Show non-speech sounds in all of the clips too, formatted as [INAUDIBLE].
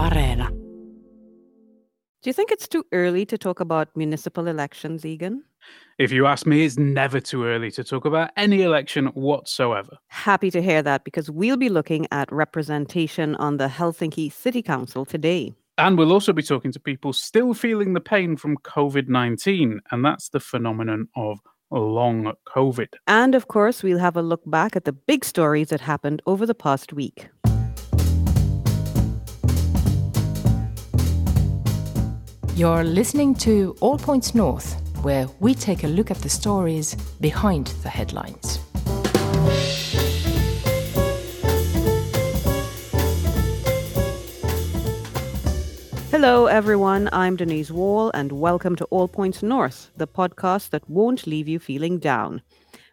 Areena. Do you think it's too early to talk about municipal elections, Egan? If you ask me, it's never too early to talk about any election whatsoever. Happy to hear that because we'll be looking at representation on the Helsinki City Council today. And we'll also be talking to people still feeling the pain from COVID 19, and that's the phenomenon of long COVID. And of course, we'll have a look back at the big stories that happened over the past week. You're listening to All Points North, where we take a look at the stories behind the headlines. Hello, everyone. I'm Denise Wall, and welcome to All Points North, the podcast that won't leave you feeling down.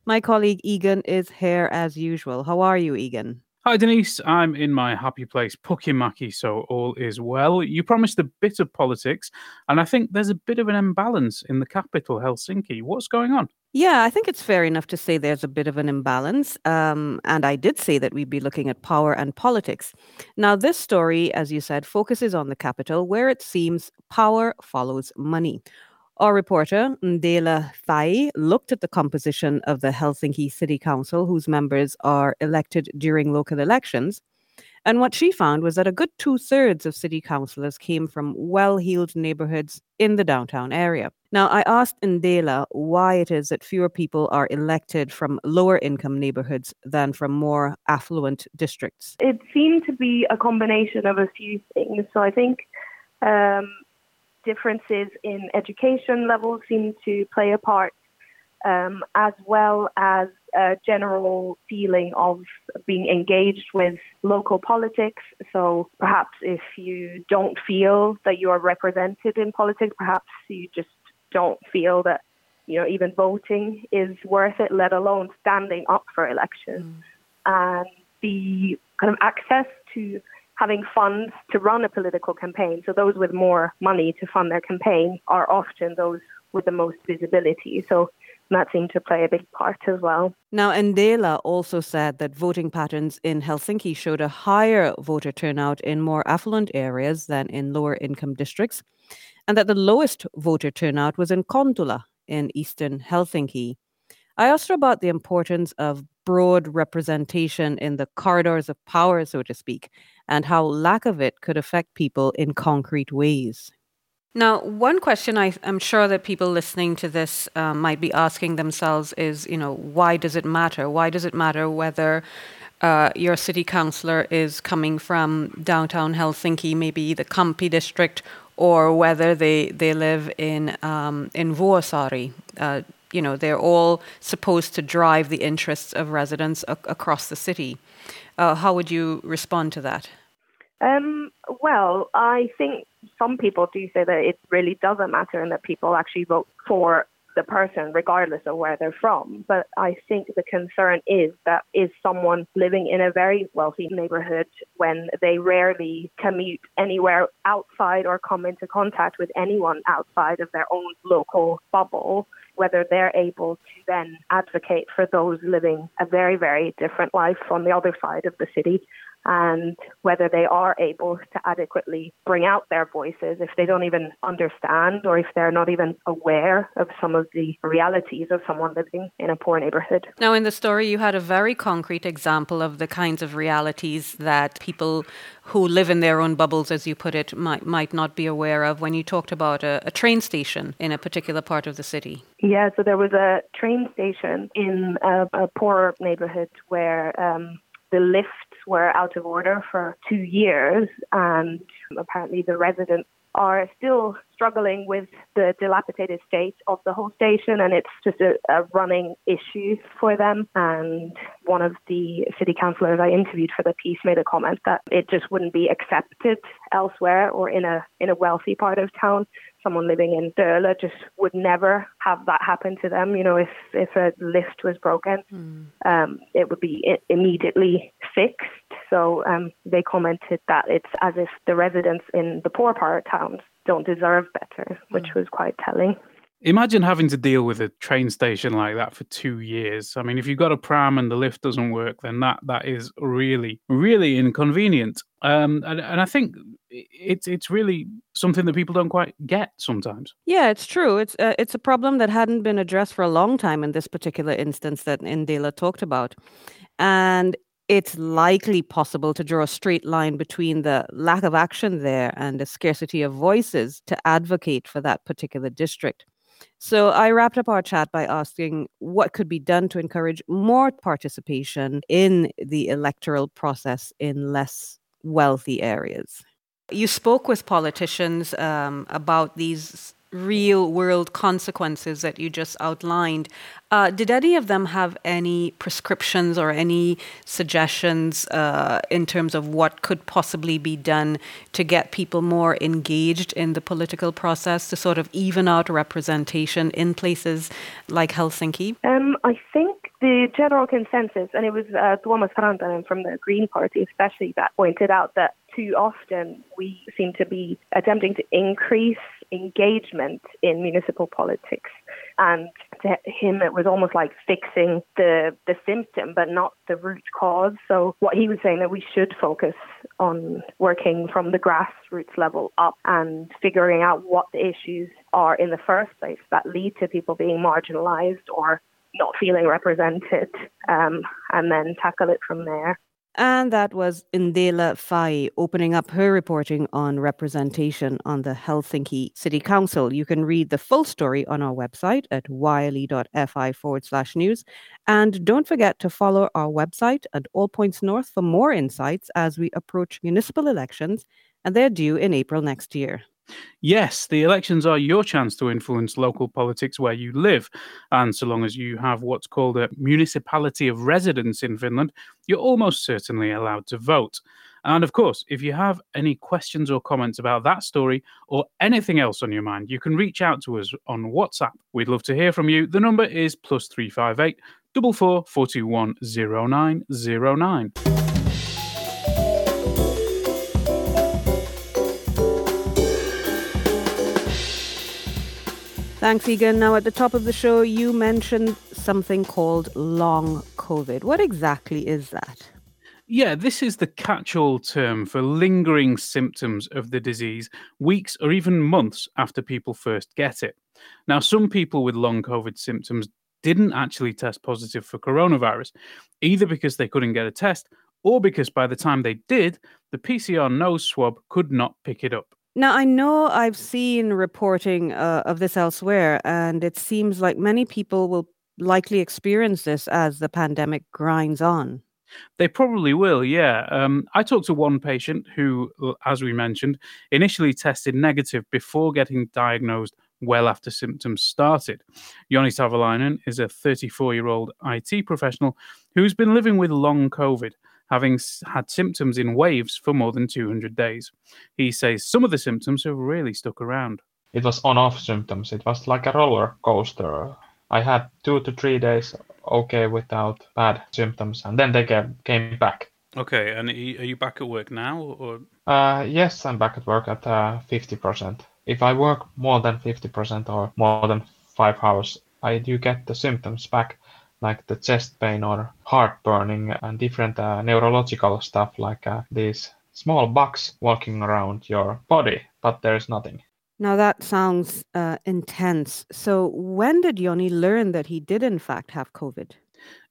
My colleague Egan is here as usual. How are you, Egan? Hi, Denise. I'm in my happy place, Pukemäki, so all is well. You promised a bit of politics, and I think there's a bit of an imbalance in the capital, Helsinki. What's going on? Yeah, I think it's fair enough to say there's a bit of an imbalance. Um, and I did say that we'd be looking at power and politics. Now, this story, as you said, focuses on the capital, where it seems power follows money. Our reporter, Ndela Faye, looked at the composition of the Helsinki City Council, whose members are elected during local elections. And what she found was that a good two thirds of city councillors came from well heeled neighborhoods in the downtown area. Now, I asked Ndela why it is that fewer people are elected from lower income neighborhoods than from more affluent districts. It seemed to be a combination of a few things. So I think um, differences in education levels seem to play a part, um, as well as a general feeling of being engaged with local politics. So perhaps if you don't feel that you are represented in politics, perhaps you just don't feel that you know even voting is worth it, let alone standing up for elections. Mm. And the kind of access to having funds to run a political campaign. So those with more money to fund their campaign are often those with the most visibility. So that seemed to play a big part as well. Now, Ndela also said that voting patterns in Helsinki showed a higher voter turnout in more affluent areas than in lower income districts, and that the lowest voter turnout was in Kontula in eastern Helsinki. I asked her about the importance of broad representation in the corridors of power, so to speak, and how lack of it could affect people in concrete ways. Now, one question I, am sure that people listening to this uh, might be asking themselves is, you know, why does it matter? Why does it matter whether uh, your city councillor is coming from downtown Helsinki, maybe the Kamppi district, or whether they, they live in um, in Vuosaari? Uh, you know, they're all supposed to drive the interests of residents across the city. Uh, how would you respond to that? Um, well, I think some people do say that it really doesn't matter and that people actually vote for the person regardless of where they're from. But I think the concern is that is someone living in a very wealthy neighborhood when they rarely commute anywhere outside or come into contact with anyone outside of their own local bubble whether they're able to then advocate for those living a very, very different life on the other side of the city and whether they are able to adequately bring out their voices if they don't even understand or if they're not even aware of some of the realities of someone living in a poor neighborhood. Now, in the story, you had a very concrete example of the kinds of realities that people who live in their own bubbles, as you put it, might, might not be aware of when you talked about a, a train station in a particular part of the city. Yeah, so there was a train station in a, a poorer neighborhood where um, the lifts were out of order for two years, and apparently the residents are still struggling with the dilapidated state of the whole station, and it's just a, a, running issue for them. And one of the city councillors I interviewed for the piece made a comment that it just wouldn't be accepted elsewhere or in a in a wealthy part of town someone living in Durla just would never have that happen to them. You know, if if a lift was broken, mm. um, it would be I- immediately fixed. So um, they commented that it's as if the residents in the poor part of towns don't deserve better, which mm. was quite telling. Imagine having to deal with a train station like that for two years. I mean, if you've got a pram and the lift doesn't work, then that that is really, really inconvenient. Um, and, and I think it's it's really something that people don't quite get sometimes. Yeah, it's true. It's uh, it's a problem that hadn't been addressed for a long time in this particular instance that Ndela talked about, and it's likely possible to draw a straight line between the lack of action there and the scarcity of voices to advocate for that particular district. So I wrapped up our chat by asking what could be done to encourage more participation in the electoral process in less wealthy areas. You spoke with politicians um, about these real world consequences that you just outlined. Uh, did any of them have any prescriptions or any suggestions uh, in terms of what could possibly be done to get people more engaged in the political process to sort of even out representation in places like Helsinki? Um, I think the general consensus, and it was uh, Tuomas Rantanen from the Green Party especially that pointed out that too often we seem to be attempting to increase engagement in municipal politics. And to him, it was almost like fixing the, the symptom, but not the root cause. So, what he was saying that we should focus on working from the grassroots level up and figuring out what the issues are in the first place that lead to people being marginalized or not feeling represented, um, and then tackle it from there. And that was Ndela Faye opening up her reporting on representation on the Helsinki City Council. You can read the full story on our website at yle.fi forward slash news. And don't forget to follow our website at All Points North for more insights as we approach municipal elections, and they're due in April next year. Yes, the elections are your chance to influence local politics where you live. And so long as you have what's called a municipality of residence in Finland, you're almost certainly allowed to vote. And of course, if you have any questions or comments about that story or anything else on your mind, you can reach out to us on WhatsApp. We'd love to hear from you. The number is plus 358 44 421 0909. Thanks, Egan. Now, at the top of the show, you mentioned something called long COVID. What exactly is that? Yeah, this is the catch all term for lingering symptoms of the disease weeks or even months after people first get it. Now, some people with long COVID symptoms didn't actually test positive for coronavirus, either because they couldn't get a test or because by the time they did, the PCR nose swab could not pick it up. Now, I know I've seen reporting uh, of this elsewhere, and it seems like many people will likely experience this as the pandemic grinds on. They probably will, yeah. Um, I talked to one patient who, as we mentioned, initially tested negative before getting diagnosed well after symptoms started. Joni Savolainen is a 34 year old IT professional who's been living with long COVID having had symptoms in waves for more than 200 days. He says some of the symptoms have really stuck around. It was on off symptoms. It was like a roller coaster. I had two to three days okay without bad symptoms, and then they came, came back. Okay, and are you back at work now? or? Uh, yes, I'm back at work at uh, 50%. If I work more than 50% or more than five hours, I do get the symptoms back like the chest pain or heart burning and different uh, neurological stuff like uh, these small bugs walking around your body, but there's nothing. Now that sounds uh, intense. So when did Joni learn that he did in fact have COVID?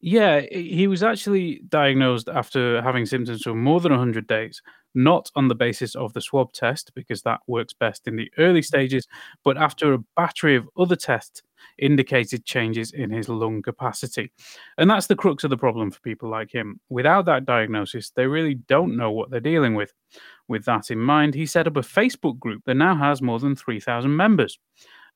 Yeah, he was actually diagnosed after having symptoms for more than 100 days, not on the basis of the swab test, because that works best in the early stages, but after a battery of other tests indicated changes in his lung capacity. And that's the crux of the problem for people like him. Without that diagnosis, they really don't know what they're dealing with. With that in mind, he set up a Facebook group that now has more than 3,000 members.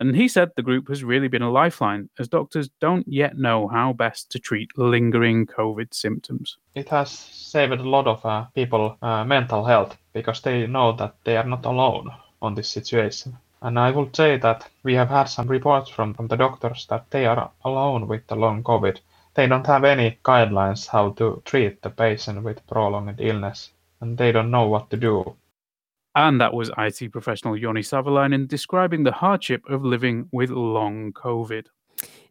And he said the group has really been a lifeline, as doctors don't yet know how best to treat lingering COVID symptoms. It has saved a lot of uh, people uh, mental health because they know that they are not alone on this situation. And I would say that we have had some reports from, from the doctors that they are alone with the long COVID. They don't have any guidelines how to treat the patient with prolonged illness, and they don't know what to do. And that was IT professional Joni Savolainen describing the hardship of living with long COVID.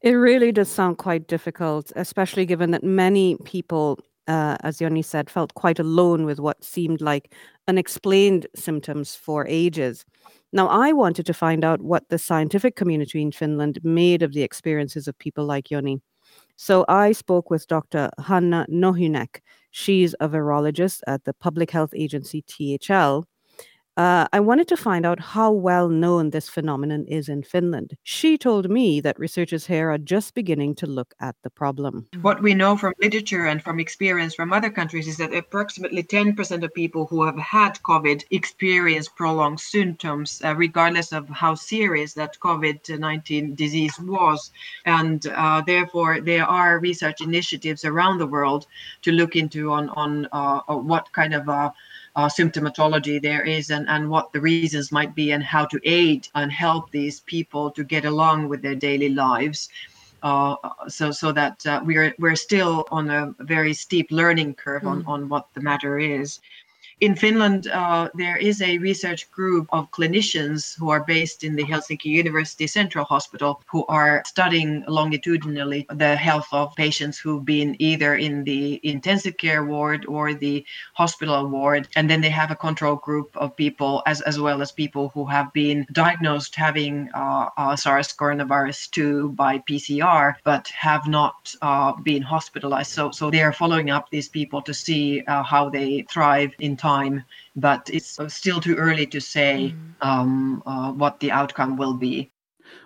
It really does sound quite difficult, especially given that many people uh, as Joni said, felt quite alone with what seemed like unexplained symptoms for ages. Now, I wanted to find out what the scientific community in Finland made of the experiences of people like Joni. So I spoke with Dr. Hanna Nohynek. She's a virologist at the public health agency THL, uh, I wanted to find out how well known this phenomenon is in Finland. She told me that researchers here are just beginning to look at the problem. What we know from literature and from experience from other countries is that approximately 10% of people who have had COVID experience prolonged symptoms, uh, regardless of how serious that COVID 19 disease was. And uh, therefore, there are research initiatives around the world to look into on, on uh, what kind of uh, symptomatology there is and, and what the reasons might be and how to aid and help these people to get along with their daily lives. Uh, so so that uh, we're we're still on a very steep learning curve mm. on, on what the matter is in Finland, uh, there is a research group of clinicians who are based in the Helsinki University Central Hospital who are studying longitudinally the health of patients who've been either in the intensive care ward or the hospital ward. And then they have a control group of people, as, as well as people who have been diagnosed having uh, uh, SARS coronavirus 2 by PCR, but have not uh, been hospitalized. So, so they are following up these people to see uh, how they thrive in time time, but it's still too early to say mm. um, uh, what the outcome will be.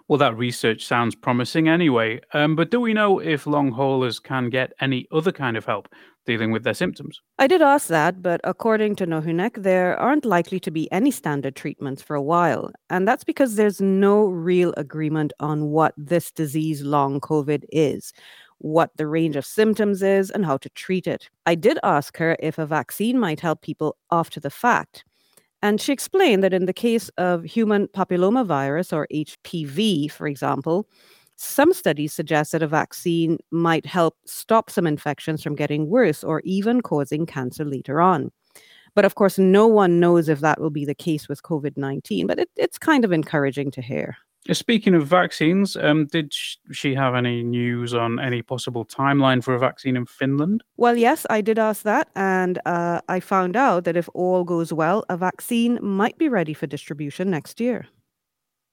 Well, that research sounds promising anyway. Um, but do we know if long haulers can get any other kind of help dealing with their symptoms? I did ask that, but according to Nohynek, there aren't likely to be any standard treatments for a while. And that's because there's no real agreement on what this disease long COVID is what the range of symptoms is, and how to treat it. I did ask her if a vaccine might help people after the fact. And she explained that in the case of human papillomavirus or HPV, for example, some studies suggest that a vaccine might help stop some infections from getting worse or even causing cancer later on. But of course, no one knows if that will be the case with COVID 19, but it, it's kind of encouraging to hear. Uh, speaking of vaccines, um, did she have any news on any possible timeline for a vaccine in Finland? Well, yes, I did ask that, and uh, I found out that if all goes well, a vaccine might be ready for distribution next year.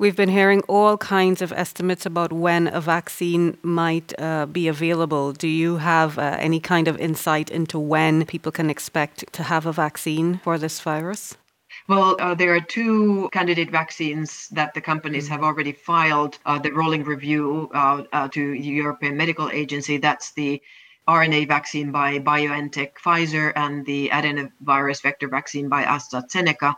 We've been hearing all kinds of estimates about when a vaccine might uh, be available. Do you have uh, any kind of insight into when people can expect to have a vaccine for this virus? Well, uh, there are two candidate vaccines that the companies mm. have already filed uh, the rolling review uh, uh, to the European Medical Agency. That's the RNA vaccine by BioNTech Pfizer and the adenovirus vector vaccine by AstraZeneca.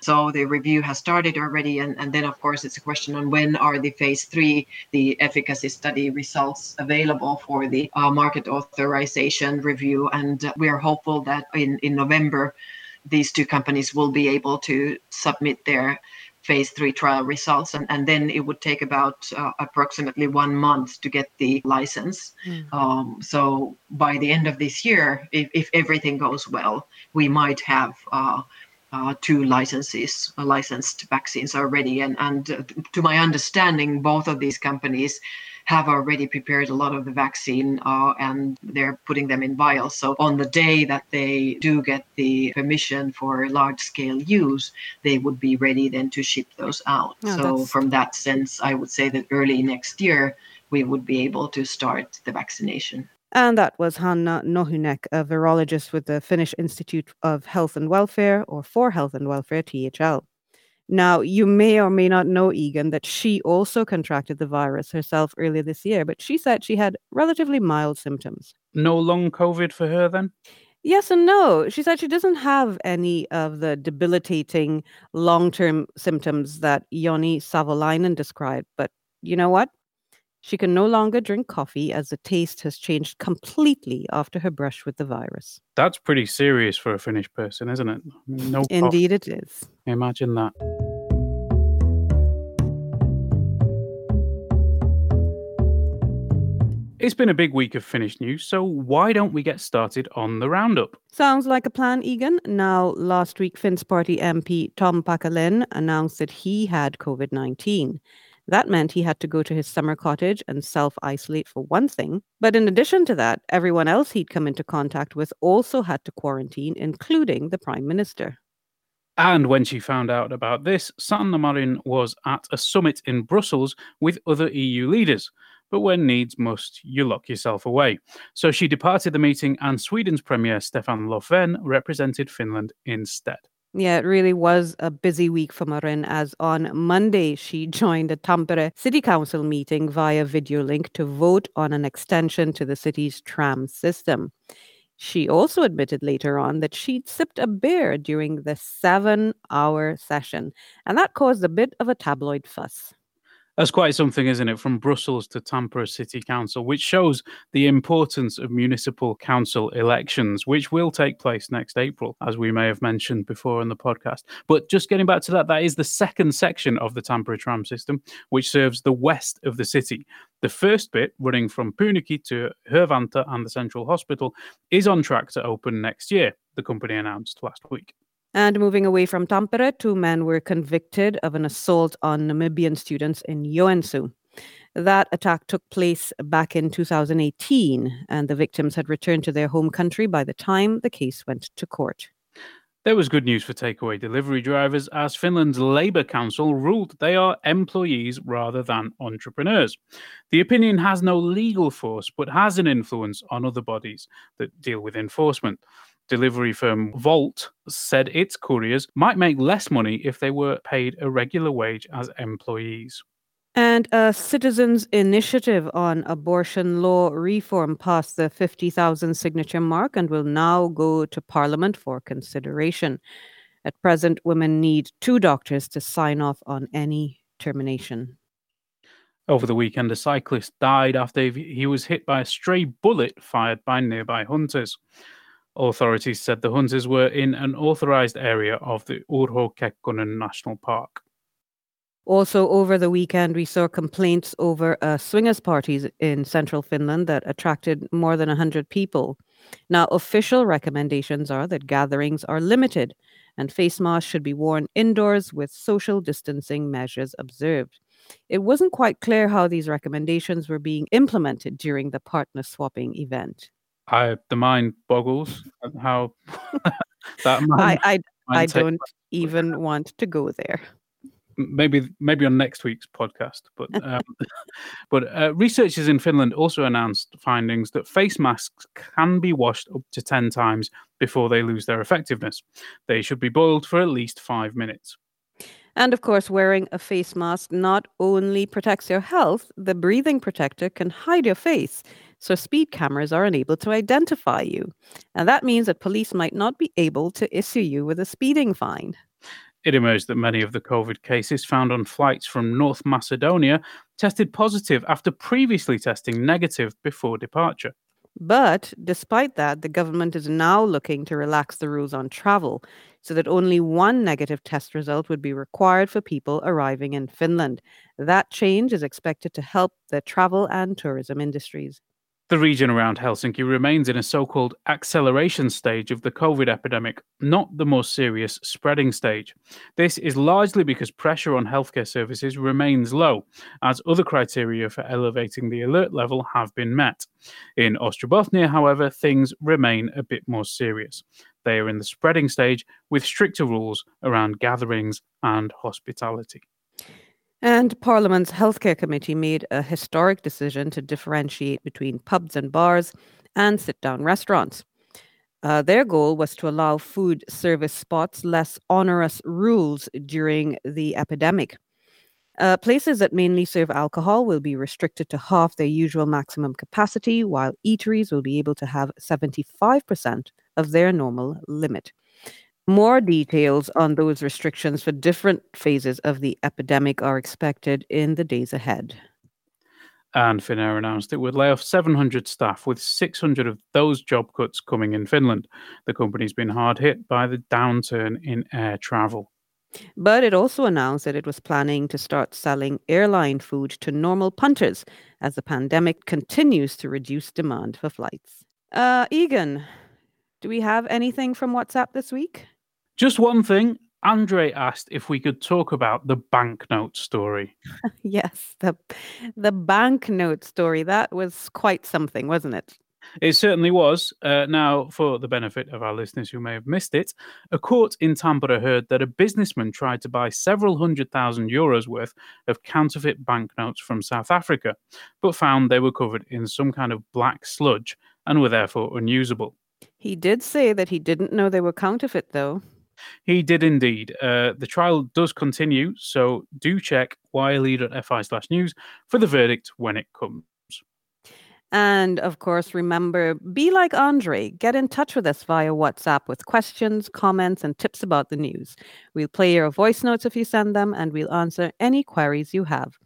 So the review has started already, and, and then of course it's a question on when are the phase three, the efficacy study results available for the uh, market authorization review, and we are hopeful that in in November these two companies will be able to submit their phase three trial results and, and then it would take about uh, approximately one month to get the license mm. um, so by the end of this year if, if everything goes well we might have uh, uh, two licenses uh, licensed vaccines already and, and uh, to my understanding both of these companies have already prepared a lot of the vaccine uh, and they're putting them in vials. So on the day that they do get the permission for large scale use, they would be ready then to ship those out. Oh, so that's... from that sense, I would say that early next year, we would be able to start the vaccination. And that was Hanna Nohynek, a virologist with the Finnish Institute of Health and Welfare, or for Health and Welfare, THL. Now, you may or may not know, Egan, that she also contracted the virus herself earlier this year, but she said she had relatively mild symptoms. No long COVID for her then? Yes and no. She said she doesn't have any of the debilitating long term symptoms that Joni Savolainen described. But you know what? She can no longer drink coffee as the taste has changed completely after her brush with the virus. That's pretty serious for a Finnish person, isn't it? No Indeed, coffee. it is. Imagine that. It's been a big week of Finnish news, so why don't we get started on the roundup? Sounds like a plan, Egan. Now, last week, Finns Party MP Tom Packalén announced that he had COVID 19. That meant he had to go to his summer cottage and self isolate for one thing. But in addition to that, everyone else he'd come into contact with also had to quarantine, including the Prime Minister. And when she found out about this, Sanna Marin was at a summit in Brussels with other EU leaders. But when needs must, you lock yourself away. So she departed the meeting, and Sweden's Premier Stefan Löfven represented Finland instead. Yeah, it really was a busy week for Marin, as on Monday she [LAUGHS] joined a Tampere City Council meeting via video link to vote on an extension to the city's tram system. She also admitted later on that she'd sipped a beer during the seven hour session, and that caused a bit of a tabloid fuss. That's quite something, isn't it? From Brussels to Tampere City Council, which shows the importance of municipal council elections, which will take place next April, as we may have mentioned before in the podcast. But just getting back to that, that is the second section of the Tampere tram system, which serves the west of the city. The first bit, running from Pyynikki to Hervanta and the Central Hospital, is on track to open next year, the company announced last week. And moving away from Tampere, two men were convicted of an assault on Namibian students in Joensuu. That attack took place back in 2018, and the victims had returned to their home country by the time the case went to court. There was good news for takeaway delivery drivers as Finland's Labour Council ruled they are employees rather than entrepreneurs. The opinion has no legal force but has an influence on other bodies that deal with enforcement delivery firm Wolt said its couriers might make less money if they were paid a regular wage as employees. And a citizens' initiative on abortion law reform passed the 50,000 signature mark and will now go to Parliament for consideration. At present, women need two doctors to sign off on any termination. Over the weekend, a cyclist died after he was hit by a stray bullet fired by nearby hunters. Authorities said the hunters were in an authorized area of the Urho Kekkonen National Park. Also, over the weekend, we saw complaints over uh, swingers parties in central Finland that attracted more than 100 people. Now, official recommendations are that gatherings are limited and face masks should be worn indoors with social distancing measures observed. It wasn't quite clear how these recommendations were being implemented during the partner swapping event. I the mind boggles how [LAUGHS] that I I, I don't even want to go there. Maybe maybe on next week's podcast, but [LAUGHS] um, but uh, researchers in Finland also announced findings that face masks can be washed up to ten times before they lose their effectiveness. They should be boiled for at least five minutes. And of course, wearing a face mask not only protects your health, the breathing protector can hide your face so speed cameras are unable to identify you. And that means that police might not be able to issue you with a speeding fine. It emerged that many of the COVID cases found on flights from North Macedonia tested positive after previously testing negative before departure. But despite that, the government is now looking to relax the rules on travel so that only one negative test result would be required for people arriving in Finland. That change is expected to help the travel and tourism industries. The region around Helsinki remains in a so called acceleration stage of the COVID epidemic, not the more serious spreading stage. This is largely because pressure on healthcare services remains low, as other criteria for elevating the alert level have been met. In Ostrobothnia, however, things remain a bit more serious. They are in the spreading stage with stricter rules around gatherings and hospitality. And Parliament's Healthcare Committee made a historic decision to differentiate between pubs and bars and sit down restaurants. Uh, their goal was to allow food service spots less onerous rules during the epidemic. Uh, places that mainly serve alcohol will be restricted to half their usual maximum capacity, while eateries will be able to have 75% of their normal limit. More details on those restrictions for different phases of the epidemic are expected in the days ahead. And Finnair announced it would lay off 700 staff, with 600 of those job cuts coming in Finland. The company's been hard hit by the downturn in air travel. But it also announced that it was planning to start selling airline food to normal punters as the pandemic continues to reduce demand for flights. Uh, Egan, do we have anything from WhatsApp this week? Just one thing. Andre asked if we could talk about the banknote story. [LAUGHS] yes, the the banknote story. That was quite something, wasn't it? It certainly was. Uh, now, for the benefit of our listeners who may have missed it, a court in Tampere heard that a businessman tried to buy several hundred thousand euros worth of counterfeit banknotes from South Africa, but found they were covered in some kind of black sludge and were therefore unusable. He did say that he didn't know they were counterfeit, though. He did indeed. Uh, the trial does continue, so do check yle.fi slash news for the verdict when it comes. And of course, remember, be like Andre. Get in touch with us via WhatsApp with questions, comments, and tips about the news. We'll play your voice notes if you send them, and we'll answer any queries you have.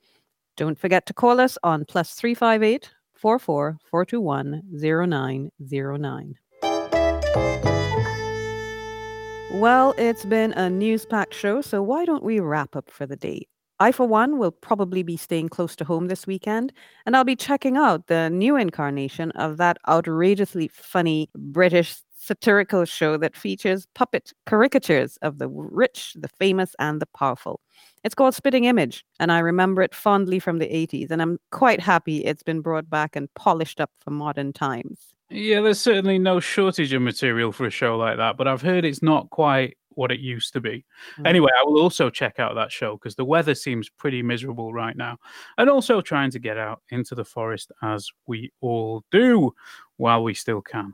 Don't forget to call us on plus 358 44 421 0909. Well, it's been a news packed show, so why don't we wrap up for the day? I, for one, will probably be staying close to home this weekend, and I'll be checking out the new incarnation of that outrageously funny British satirical show that features puppet caricatures of the rich, the famous, and the powerful. It's called Spitting Image, and I remember it fondly from the 80s, and I'm quite happy it's been brought back and polished up for modern times. Yeah, there's certainly no shortage of material for a show like that, but I've heard it's not quite what it used to be. Mm. Anyway, I will also check out that show because the weather seems pretty miserable right now. And also trying to get out into the forest as we all do while we still can.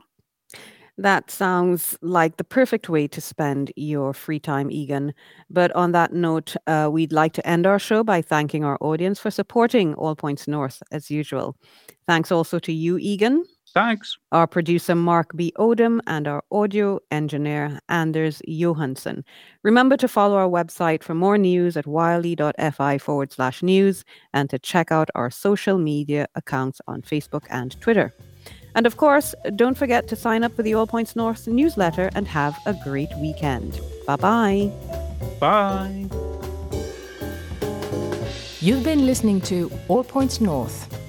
That sounds like the perfect way to spend your free time, Egan. But on that note, uh, we'd like to end our show by thanking our audience for supporting All Points North as usual. Thanks also to you, Egan, Thanks. Our producer, Mark B. Odom, and our audio engineer, Anders Johansson. Remember to follow our website for more news at yle.fi forward slash news and to check out our social media accounts on Facebook and Twitter. And of course, don't forget to sign up for the All Points North newsletter and have a great weekend. Bye-bye. Bye. You've been listening to All Points North